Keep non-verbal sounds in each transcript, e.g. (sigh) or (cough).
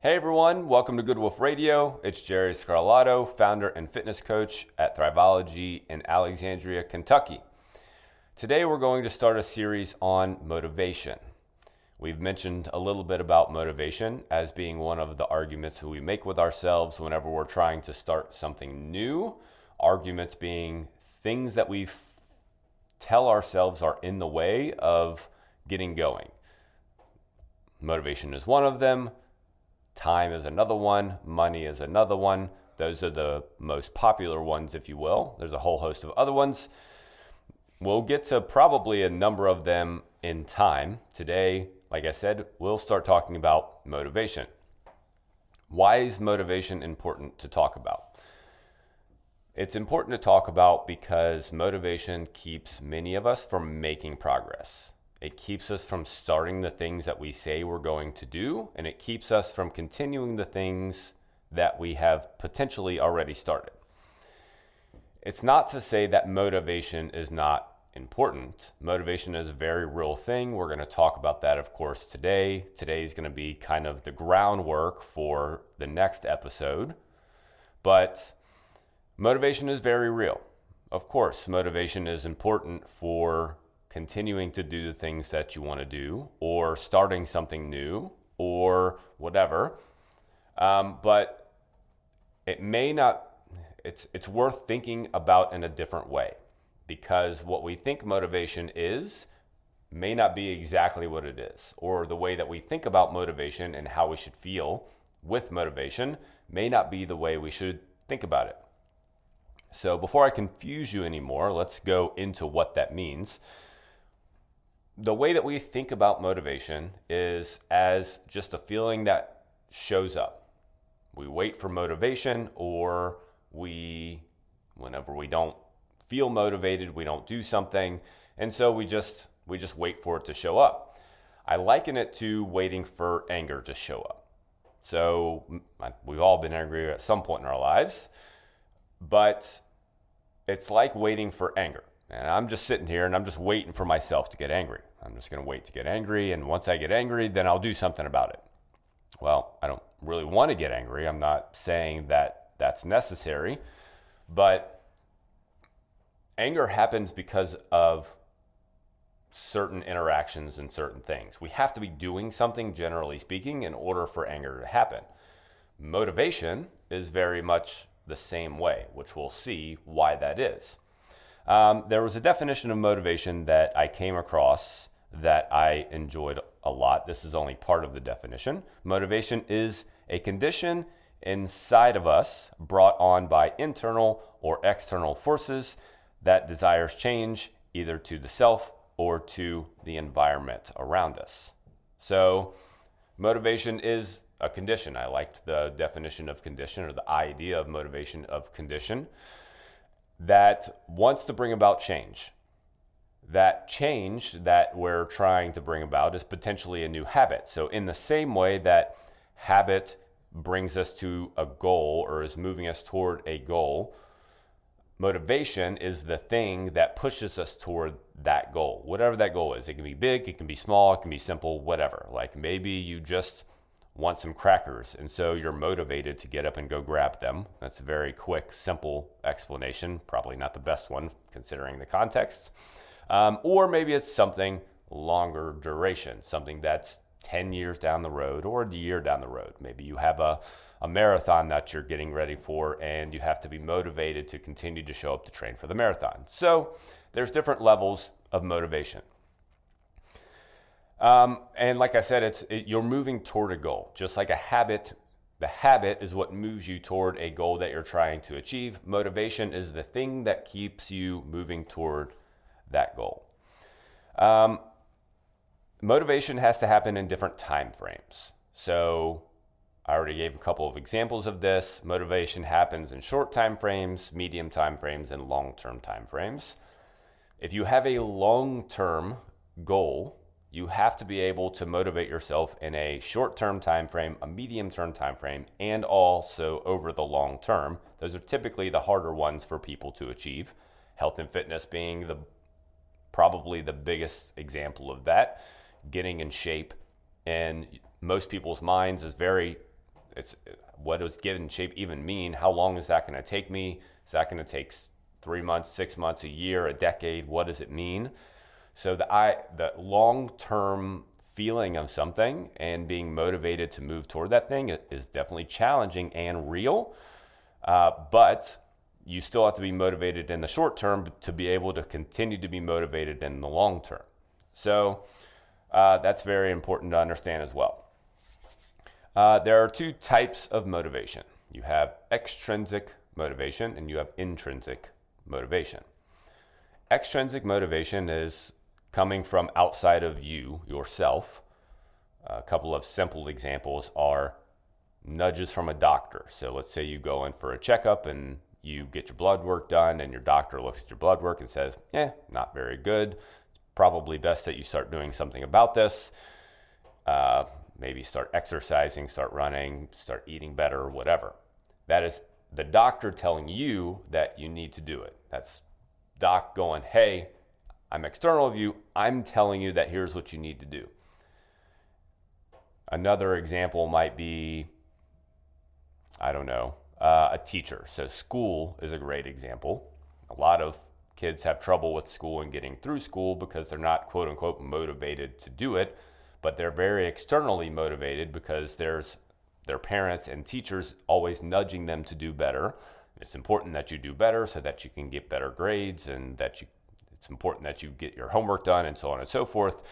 Hey everyone, welcome to Good Wolf Radio. It's Jerry Scarlato, founder and fitness coach at Thriveology in Alexandria, Kentucky. Today we're going to start a series on motivation. We've mentioned a little bit about motivation as being one of the arguments we make with ourselves whenever we're trying to start something new. Arguments being things that we tell ourselves are in the way of getting going. Motivation is one of them Time is another one, money is another one. Those are the most popular ones, if you will. There's a whole host of other ones. We'll get to probably a number of them in time. Today, like I said, we'll start talking about motivation. Why is motivation important to talk about? It's important to talk about because motivation keeps many of us from making progress. It keeps us from starting the things that we say we're going to do, and it keeps us from continuing the things that we have potentially already started. It's not to say that motivation is not important. Motivation is a very real thing. We're going to talk about that, of course, today. Today is going to be kind of the groundwork for the next episode. But motivation is very real. Of course, motivation is important for continuing to do the things that you want to do or starting something new or whatever. Um, but it may not, it's, it's worth thinking about in a different way because what we think motivation is may not be exactly what it is, or the way that we think about motivation and how we should feel with motivation may not be the way we should think about it. So, before I confuse you anymore, let's go into what that means the way that we think about motivation is as just a feeling that shows up. We wait for motivation, or we, whenever we don't feel motivated, we don't do something, and so we just we just wait for it to show up. I liken it to waiting for anger to show up. So we've all been angry at some point in our lives, but it's like waiting for anger. And I'm just sitting here and I'm just waiting for myself to get angry. I'm just going to wait to get angry. And once I get angry, then I'll do something about it. Well, I don't really want to get angry. I'm not saying that that's necessary. But anger happens because of certain interactions and certain things. We have to be doing something, generally speaking, in order for anger to happen. Motivation is very much the same way, which we'll see why that is. Um, there was a definition of motivation that I came across that I enjoyed a lot. This is only part of the definition. Motivation is a condition inside of us brought on by internal or external forces that desires change either to the self or to the environment around us. So, motivation is a condition. I liked the definition of condition or the idea of motivation of condition that wants to bring about change. That change that we're trying to bring about is potentially a new habit. So, in the same way that habit brings us to a goal or is moving us toward a goal, motivation is the thing that pushes us toward that goal, whatever that goal is. It can be big, it can be small, it can be simple, whatever. Like maybe you just want some crackers, and so you're motivated to get up and go grab them. That's a very quick, simple explanation, probably not the best one considering the context. Um, or maybe it's something longer duration, something that's 10 years down the road or a year down the road. Maybe you have a, a marathon that you're getting ready for and you have to be motivated to continue to show up to train for the marathon. So there's different levels of motivation. Um, and like I said, it's it, you're moving toward a goal, just like a habit. The habit is what moves you toward a goal that you're trying to achieve. Motivation is the thing that keeps you moving toward that goal. Um, motivation has to happen in different time frames. So I already gave a couple of examples of this. Motivation happens in short time frames, medium time frames, and long term time frames. If you have a long term goal, you have to be able to motivate yourself in a short-term time frame, a medium-term time frame, and also over the long term. Those are typically the harder ones for people to achieve. Health and fitness being the probably the biggest example of that. Getting in shape in most people's minds is very It's what does given shape even mean? How long is that going to take me? Is that going to take three months, six months, a year, a decade? What does it mean? So the I the long term feeling of something and being motivated to move toward that thing is definitely challenging and real. Uh, but you still have to be motivated in the short term to be able to continue to be motivated in the long term. So uh, that's very important to understand as well. Uh, there are two types of motivation you have extrinsic motivation and you have intrinsic motivation. Extrinsic motivation is coming from outside of you, yourself. A couple of simple examples are nudges from a doctor. So let's say you go in for a checkup and you get your blood work done, and your doctor looks at your blood work and says, "Yeah, not very good. It's probably best that you start doing something about this. Uh, maybe start exercising, start running, start eating better, whatever. That is the doctor telling you that you need to do it. That's doc going, Hey, I'm external of you. I'm telling you that here's what you need to do. Another example might be, I don't know, uh, a teacher. So, school is a great example. A lot of kids have trouble with school and getting through school because they're not, quote unquote, motivated to do it, but they're very externally motivated because there's their parents and teachers always nudging them to do better. It's important that you do better so that you can get better grades and that you it's important that you get your homework done and so on and so forth.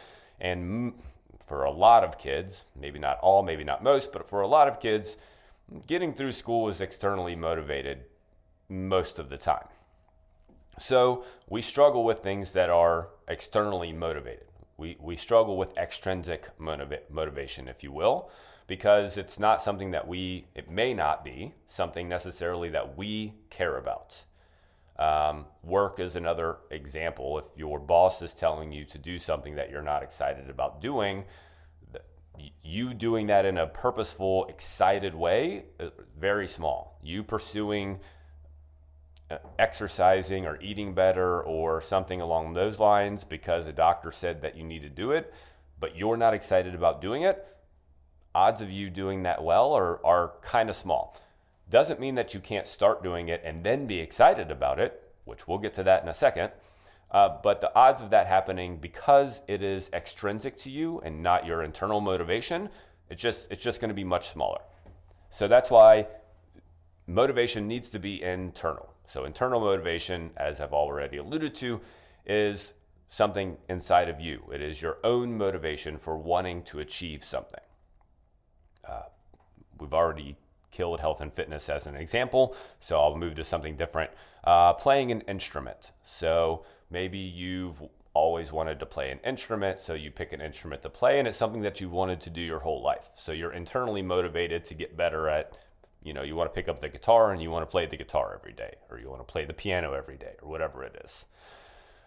And for a lot of kids, maybe not all, maybe not most, but for a lot of kids, getting through school is externally motivated most of the time. So we struggle with things that are externally motivated. We, we struggle with extrinsic motiva- motivation, if you will, because it's not something that we, it may not be something necessarily that we care about. Um, work is another example. If your boss is telling you to do something that you're not excited about doing, you doing that in a purposeful, excited way, uh, very small. You pursuing uh, exercising or eating better or something along those lines because a doctor said that you need to do it, but you're not excited about doing it, odds of you doing that well are, are kind of small. Doesn't mean that you can't start doing it and then be excited about it, which we'll get to that in a second. Uh, but the odds of that happening because it is extrinsic to you and not your internal motivation, it's just it's just going to be much smaller. So that's why motivation needs to be internal. So internal motivation, as I've already alluded to, is something inside of you. It is your own motivation for wanting to achieve something. Uh, we've already killed health and fitness as an example. So I'll move to something different. Uh, playing an instrument. So maybe you've always wanted to play an instrument, so you pick an instrument to play, and it's something that you've wanted to do your whole life. So you're internally motivated to get better at, you know, you want to pick up the guitar and you want to play the guitar every day, or you want to play the piano every day, or whatever it is.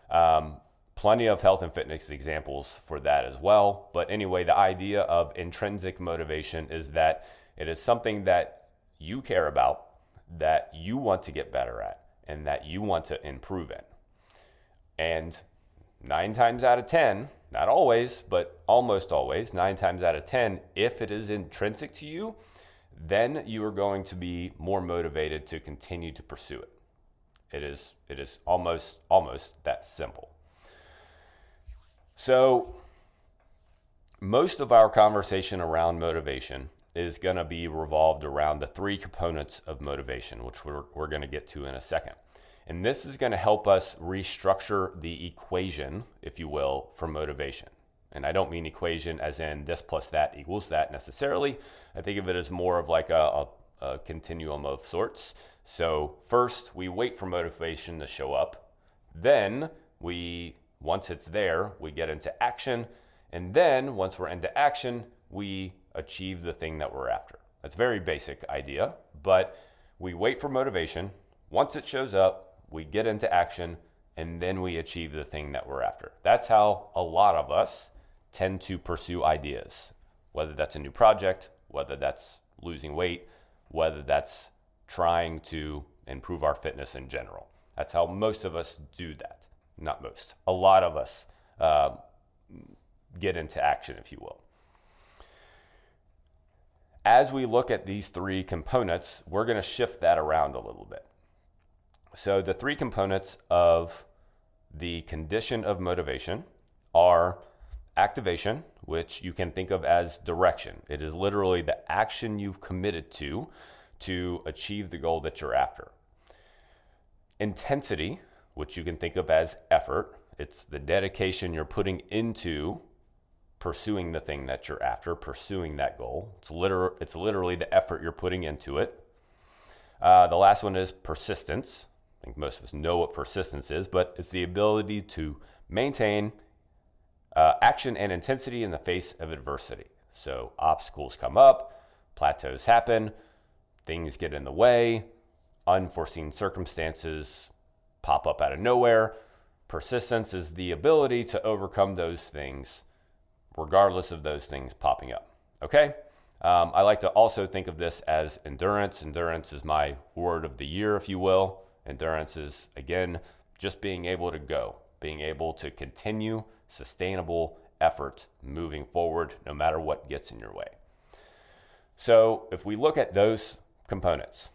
Um, plenty of health and fitness examples for that as well. But anyway, the idea of intrinsic motivation is that it is something that you care about, that you want to get better at, and that you want to improve in. And nine times out of 10, not always, but almost always, nine times out of 10, if it is intrinsic to you, then you are going to be more motivated to continue to pursue it. It is, it is almost, almost that simple. So, most of our conversation around motivation is going to be revolved around the three components of motivation, which we're, we're going to get to in a second. And this is going to help us restructure the equation, if you will, for motivation. And I don't mean equation as in this plus that equals that necessarily. I think of it as more of like a, a, a continuum of sorts. So, first, we wait for motivation to show up. Then, we, once it's there, we get into action. And then, once we're into action, we achieve the thing that we're after. That's a very basic idea, but we wait for motivation. Once it shows up, we get into action, and then we achieve the thing that we're after. That's how a lot of us tend to pursue ideas, whether that's a new project, whether that's losing weight, whether that's trying to improve our fitness in general. That's how most of us do that. Not most, a lot of us uh, get into action, if you will as we look at these three components, we're going to shift that around a little bit. So, the three components of the condition of motivation are activation, which you can think of as direction. It is literally the action you've committed to to achieve the goal that you're after. Intensity, which you can think of as effort, it's the dedication you're putting into pursuing the thing that you're after, pursuing that goal. It's, liter- it's literally the effort you're putting into it. Uh, the last one is persistence. I think most of us know what persistence is, but it's the ability to maintain uh, action and intensity in the face of adversity. So obstacles come up, plateaus happen, things get in the way, unforeseen circumstances pop up out of nowhere. Persistence is the ability to overcome those things, regardless of those things popping up. Okay? Um, I like to also think of this as endurance. Endurance is my word of the year, if you will. Endurance is, again, just being able to go, being able to continue sustainable effort moving forward, no matter what gets in your way. So, if we look at those components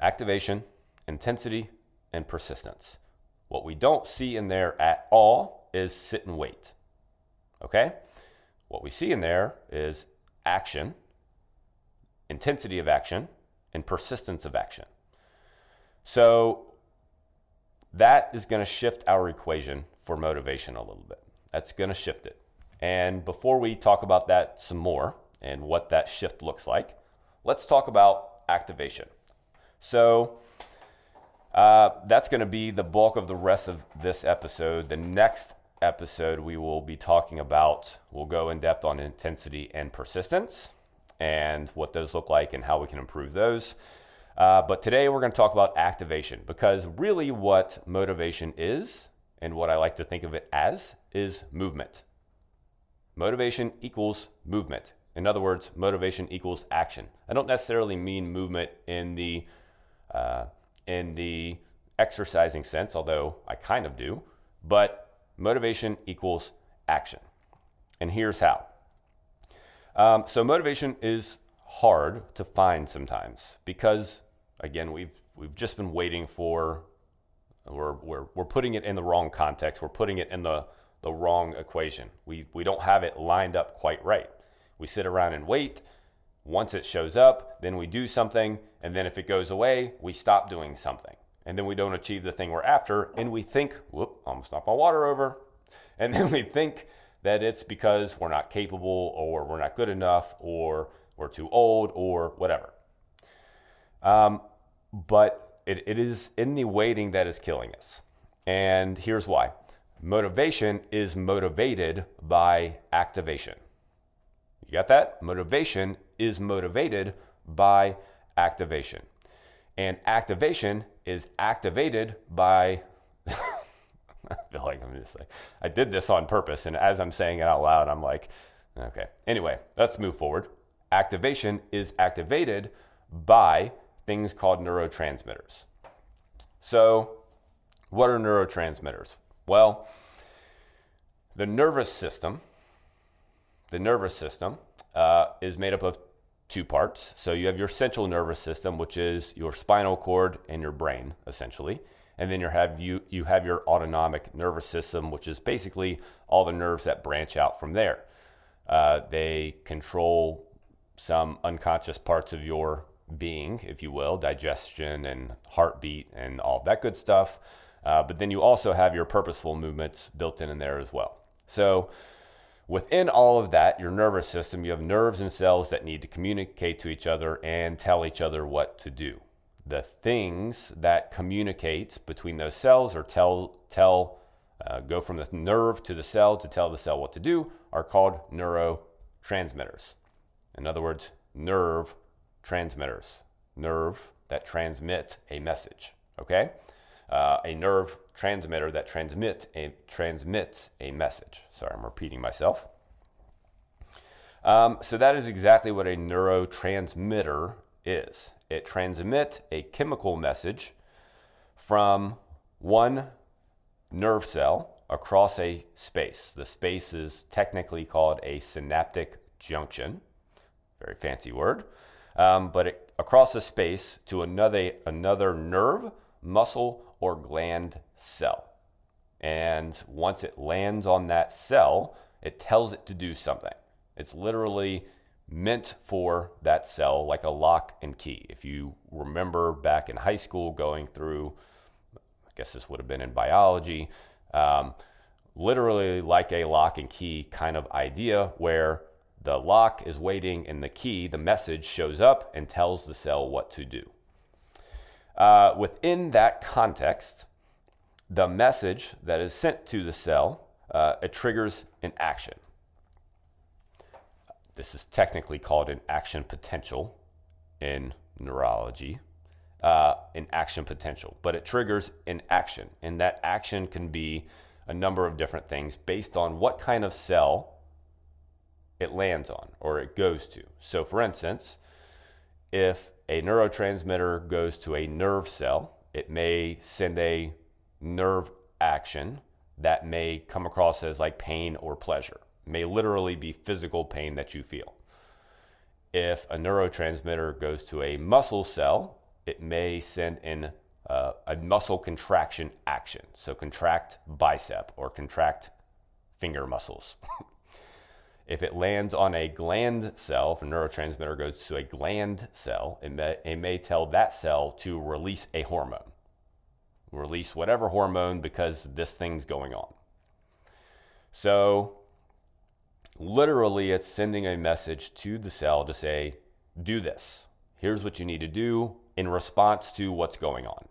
activation, intensity, and persistence, what we don't see in there at all is sit and wait. Okay? What we see in there is action, intensity of action, and persistence of action. So that is going to shift our equation for motivation a little bit. That's going to shift it. And before we talk about that some more and what that shift looks like, let's talk about activation. So uh, that's going to be the bulk of the rest of this episode. The next episode, we will be talking about, we'll go in depth on intensity and persistence and what those look like and how we can improve those. Uh, but today we're going to talk about activation because really what motivation is and what I like to think of it as is movement. Motivation equals movement. In other words, motivation equals action. I don't necessarily mean movement in the uh, in the exercising sense, although I kind of do, but motivation equals action. And here's how. Um, so motivation is hard to find sometimes because again, we've we've just been waiting for we're, we're, we're putting it in the wrong context. We're putting it in the, the wrong equation. We, we don't have it lined up quite right. We sit around and wait. Once it shows up, then we do something. And then if it goes away, we stop doing something. And then we don't achieve the thing we're after. And we think, whoop, almost knocked my water over. And (laughs) then we think that it's because we're not capable or we're not good enough or we're too old or whatever. Um, but it, it is in the waiting that is killing us. And here's why motivation is motivated by activation. You got that? Motivation is motivated by activation. And activation is activated by. (laughs) I feel like I'm just like, I did this on purpose. And as I'm saying it out loud, I'm like, okay. Anyway, let's move forward. Activation is activated by things called neurotransmitters. So, what are neurotransmitters? Well, the nervous system, the nervous system uh, is made up of two parts. So you have your central nervous system, which is your spinal cord and your brain, essentially. And then you have you you have your autonomic nervous system, which is basically all the nerves that branch out from there. Uh, they control some unconscious parts of your being, if you will, digestion and heartbeat and all that good stuff. Uh, but then you also have your purposeful movements built in in there as well. So within all of that, your nervous system, you have nerves and cells that need to communicate to each other and tell each other what to do. The things that communicate between those cells or tell tell uh, go from the nerve to the cell to tell the cell what to do are called neurotransmitters. In other words, nerve transmitters, nerve that transmit a message. Okay, uh, a nerve transmitter that transmits a transmits a message. Sorry, I'm repeating myself. Um, so that is exactly what a neurotransmitter is. It transmits a chemical message from one nerve cell across a space. The space is technically called a synaptic junction. very fancy word, um, but it, across a space to another, another nerve, muscle, or gland cell. And once it lands on that cell, it tells it to do something. It's literally meant for that cell, like a lock and key. If you remember back in high school going through, I guess this would have been in biology, um, literally like a lock and key kind of idea where the lock is waiting and the key, the message shows up and tells the cell what to do. Uh, within that context, the message that is sent to the cell, uh, it triggers an action. This is technically called an action potential in neurology, uh, an action potential, but it triggers an action. And that action can be a number of different things based on what kind of cell it lands on or it goes to. So, for instance, if a neurotransmitter goes to a nerve cell, it may send a nerve action that may come across as like pain or pleasure. It may literally be physical pain that you feel. If a neurotransmitter goes to a muscle cell, it may send in uh, a muscle contraction action. So contract bicep or contract finger muscles. (laughs) if it lands on a gland cell, if a neurotransmitter goes to a gland cell, it may, it may tell that cell to release a hormone release whatever hormone because this thing's going on. So, literally, it's sending a message to the cell to say, do this. Here's what you need to do in response to what's going on.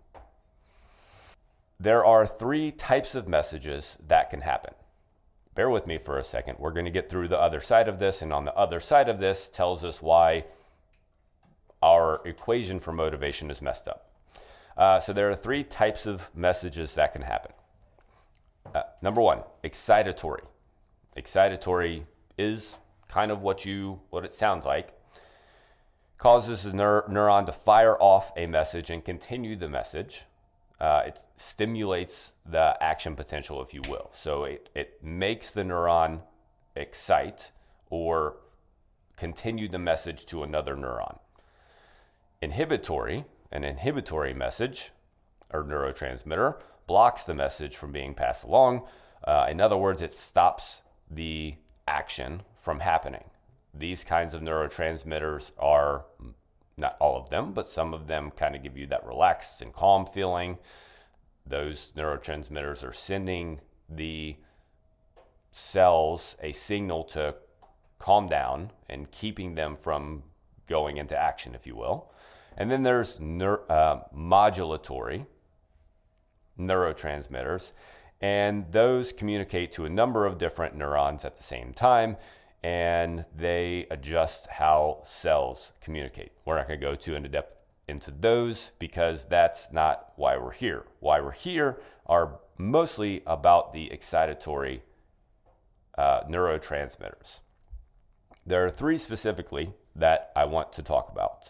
There are three types of messages that can happen. Bear with me for a second. We're going to get through the other side of this, and on the other side of this tells us why our equation for motivation is messed up. Uh, so there are three types of messages that can happen. Uh, number one, excitatory. Excitatory is kind of what you what it sounds like. Causes the neur- neuron to fire off a message and continue the message. Uh, it stimulates the action potential, if you will. So it, it makes the neuron excite or continue the message to another neuron. Inhibitory an inhibitory message or neurotransmitter blocks the message from being passed along. Uh, in other words, it stops the action from happening. These kinds of neurotransmitters are not all of them, but some of them kind of give you that relaxed and calm feeling. Those neurotransmitters are sending the cells a signal to calm down and keeping them from going into action, if you will. And then there's uh, modulatory neurotransmitters, and those communicate to a number of different neurons at the same time, and they adjust how cells communicate. We're not going to go too into depth into those because that's not why we're here. Why we're here are mostly about the excitatory uh, neurotransmitters. There are three specifically that I want to talk about.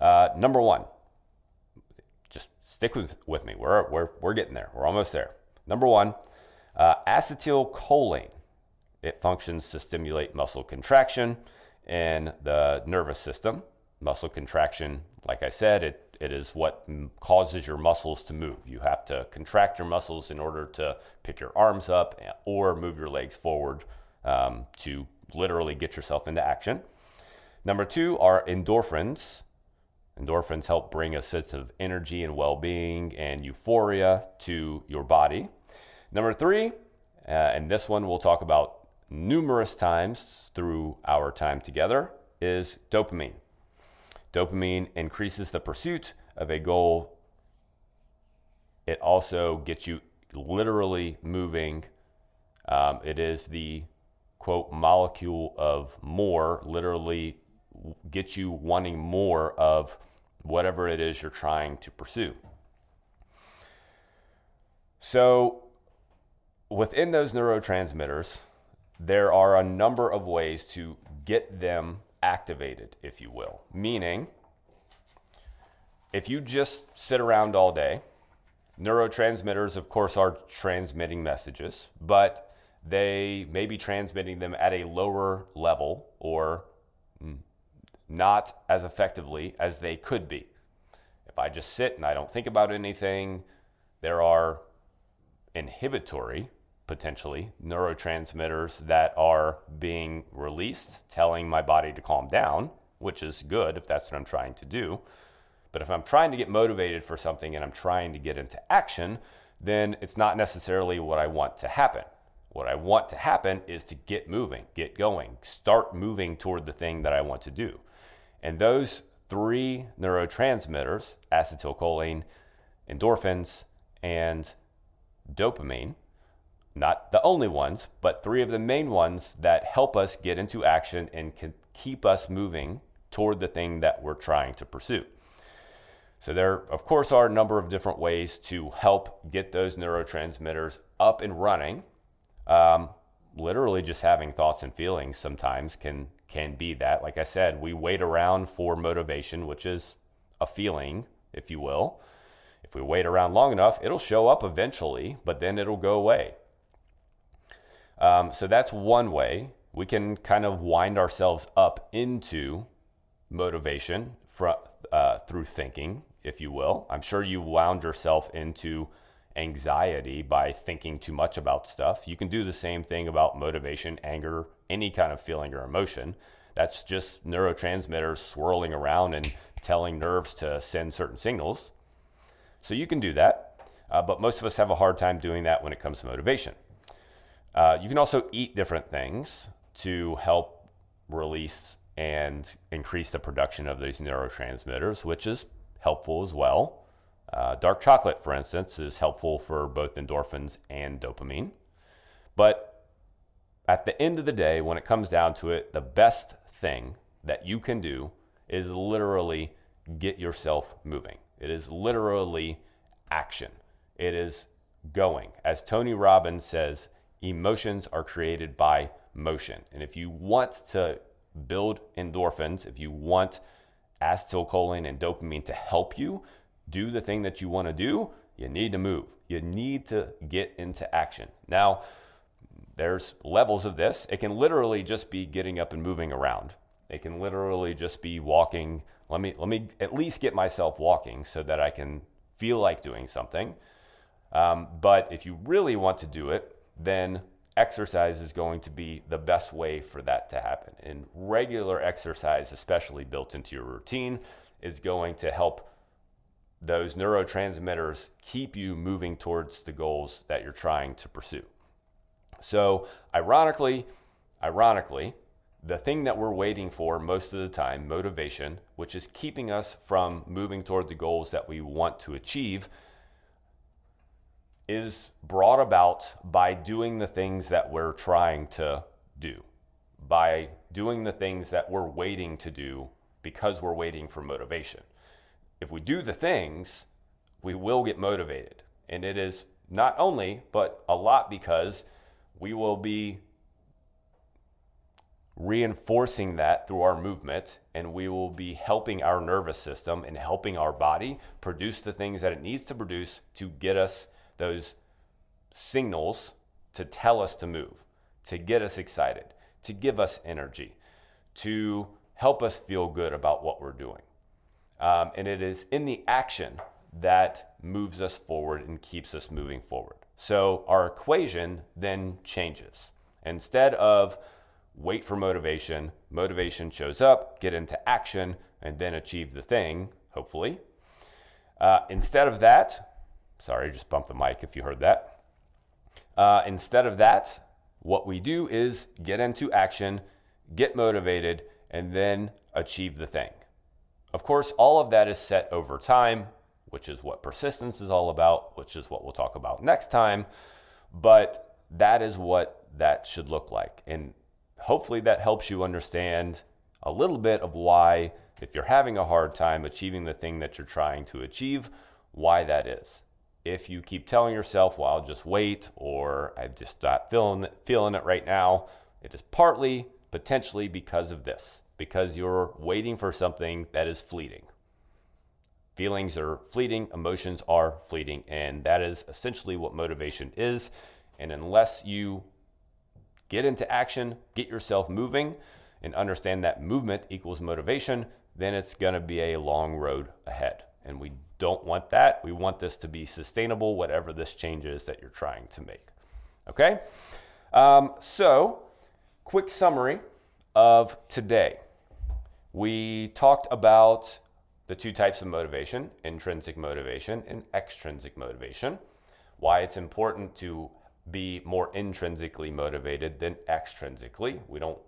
Uh, number one, just stick with, with me. We're, we're, we're getting there. We're almost there. Number one, uh, acetylcholine. It functions to stimulate muscle contraction in the nervous system. Muscle contraction, like I said, it, it is what causes your muscles to move. You have to contract your muscles in order to pick your arms up or move your legs forward um, to literally get yourself into action. Number two are endorphins. Endorphins help bring a sense of energy and well being and euphoria to your body. Number three, uh, and this one we'll talk about numerous times through our time together, is dopamine. Dopamine increases the pursuit of a goal. It also gets you literally moving. Um, it is the quote molecule of more, literally gets you wanting more of whatever it is you're trying to pursue. So, within those neurotransmitters, there are a number of ways to get them activated, if you will. Meaning, if you just sit around all day, neurotransmitters, of course, are transmitting messages, but they may be transmitting them at a lower level or not as effectively as they could be. If I just sit and I don't think about anything, there are inhibitory, potentially, neurotransmitters that are being released, telling my body to calm down, which is good if that's what I'm trying to do. But if I'm trying to get motivated for something and I'm trying to get into action, then it's not necessarily what I want to happen. What I want to happen is to get moving, get going, start moving toward the thing that I want to do. And those three neurotransmitters, acetylcholine, endorphins, and dopamine, not the only ones, but three of the main ones that help us get into action and can keep us moving toward the thing that we're trying to pursue. So, there, of course, are a number of different ways to help get those neurotransmitters up and running um, literally just having thoughts and feelings sometimes can can be that. Like I said, we wait around for motivation, which is a feeling, if you will. If we wait around long enough, it'll show up eventually, but then it'll go away. Um, so that's one way we can kind of wind ourselves up into motivation fr- uh, through thinking, if you will. I'm sure you wound yourself into anxiety by thinking too much about stuff. You can do the same thing about motivation, anger, any kind of feeling or emotion. That's just neurotransmitters swirling around and telling nerves to send certain signals. So you can do that, uh, but most of us have a hard time doing that when it comes to motivation. Uh, you can also eat different things to help release and increase the production of these neurotransmitters, which is helpful as well. Uh, dark chocolate, for instance, is helpful for both endorphins and dopamine. But at the end of the day, when it comes down to it, the best thing that you can do is literally get yourself moving. It is literally action. It is going. As Tony Robbins says, emotions are created by motion. And if you want to build endorphins, if you want acetylcholine and dopamine to help you, do the thing that you want to do, you need to move. You need to get into action. Now, there's levels of this. It can literally just be getting up and moving around. It can literally just be walking. Let me let me at least get myself walking so that I can feel like doing something. Um, but if you really want to do it, then exercise is going to be the best way for that to happen. And regular exercise, especially built into your routine, is going to help those neurotransmitters keep you moving towards the goals that you're trying to pursue. So, ironically, ironically, the thing that we're waiting for most of the time, motivation, which is keeping us from moving toward the goals that we want to achieve, is brought about by doing the things that we're trying to do, by doing the things that we're waiting to do because we're waiting for motivation if we do the things, we will get motivated. And it is not only, but a lot because we will be reinforcing that through our movement and we will be helping our nervous system and helping our body produce the things that it needs to produce to get us those signals to tell us to move, to get us excited, to give us energy, to help us feel good about what we're doing. Um, and it is in the action that moves us forward and keeps us moving forward. So our equation then changes. Instead of wait for motivation, motivation shows up, get into action, and then achieve the thing, hopefully. Uh, instead of that, sorry, just bump the mic if you heard that. Uh, instead of that, what we do is get into action, get motivated, and then achieve the thing. Of course, all of that is set over time, which is what persistence is all about, which is what we'll talk about next time. But that is what that should look like. And hopefully that helps you understand a little bit of why, if you're having a hard time achieving the thing that you're trying to achieve, why that is. If you keep telling yourself, well, I'll just wait, or I just not feeling, feeling it right now, it is partly potentially because of this because you're waiting for something that is fleeting. Feelings are fleeting, emotions are fleeting, and that is essentially what motivation is. And unless you get into action, get yourself moving, and understand that movement equals motivation, then it's going to be a long road ahead. And we don't want that. We want this to be sustainable, whatever this change is that you're trying to make. Okay? Um, so, quick summary of today. We talked about the two types of motivation intrinsic motivation and extrinsic motivation, why it's important to be more intrinsically motivated than extrinsically. We don't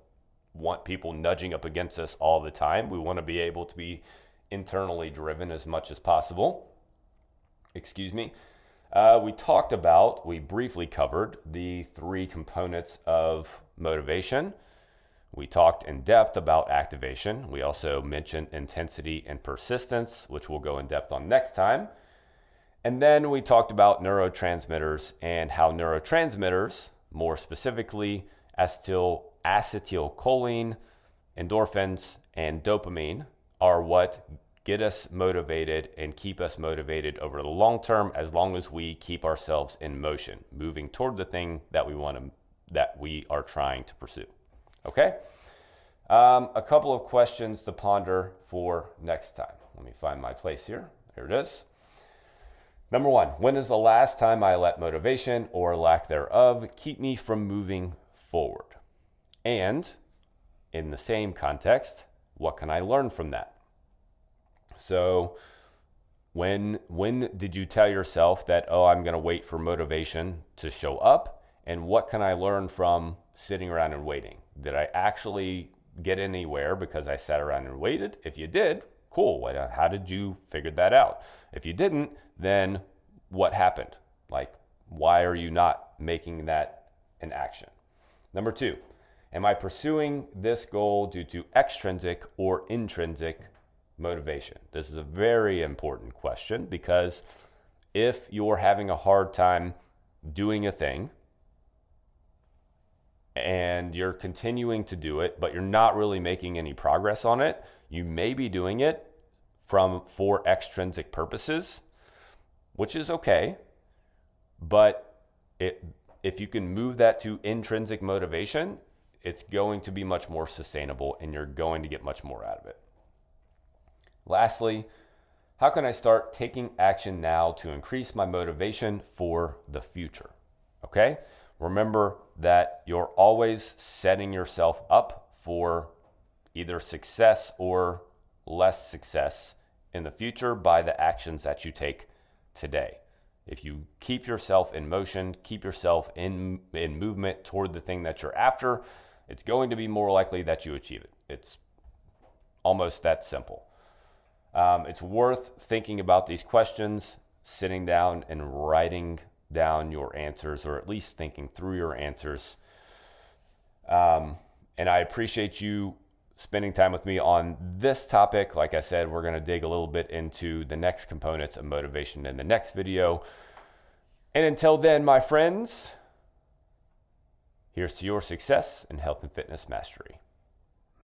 want people nudging up against us all the time. We want to be able to be internally driven as much as possible. Excuse me. Uh, we talked about, we briefly covered the three components of motivation. We talked in depth about activation. We also mentioned intensity and persistence, which we'll go in depth on next time. And then we talked about neurotransmitters and how neurotransmitters, more specifically acetyl, acetylcholine, endorphins, and dopamine, are what get us motivated and keep us motivated over the long term as long as we keep ourselves in motion, moving toward the thing that we want to that we are trying to pursue. Okay? Um, a couple of questions to ponder for next time. Let me find my place here. There it is. Number one, when is the last time I let motivation or lack thereof keep me from moving forward? And in the same context, what can I learn from that? So, when when did you tell yourself that oh I'm going to wait for motivation to show up and what can I learn from sitting around and waiting? Did I actually get anywhere because I sat around and waited? If you did, cool. How did you figure that out? If you didn't, then what happened? Like, why are you not making that an action? Number two, am I pursuing this goal due to extrinsic or intrinsic motivation? This is a very important question because if you're having a hard time doing a thing and you're continuing to do it, but you're not really making any progress on it, you may be doing it from for extrinsic purposes, which is okay. But it, if you can move that to intrinsic motivation, it's going to be much more sustainable and you're going to get much more out of it. Lastly, how can I start taking action now to increase my motivation for the future? Okay? Remember that you're always setting yourself up for either success or less success in the future by the actions that you take today. If you keep yourself in motion, keep yourself in, in movement toward the thing that you're after, it's going to be more likely that you achieve it. It's almost that simple. Um, it's worth thinking about these questions, sitting down and writing down your answers, or at least thinking through your answers. Um, and I appreciate you spending time with me on this topic. Like I said, we're going to dig a little bit into the next components of motivation in the next video. And until then, my friends, here's to your success in health and fitness mastery.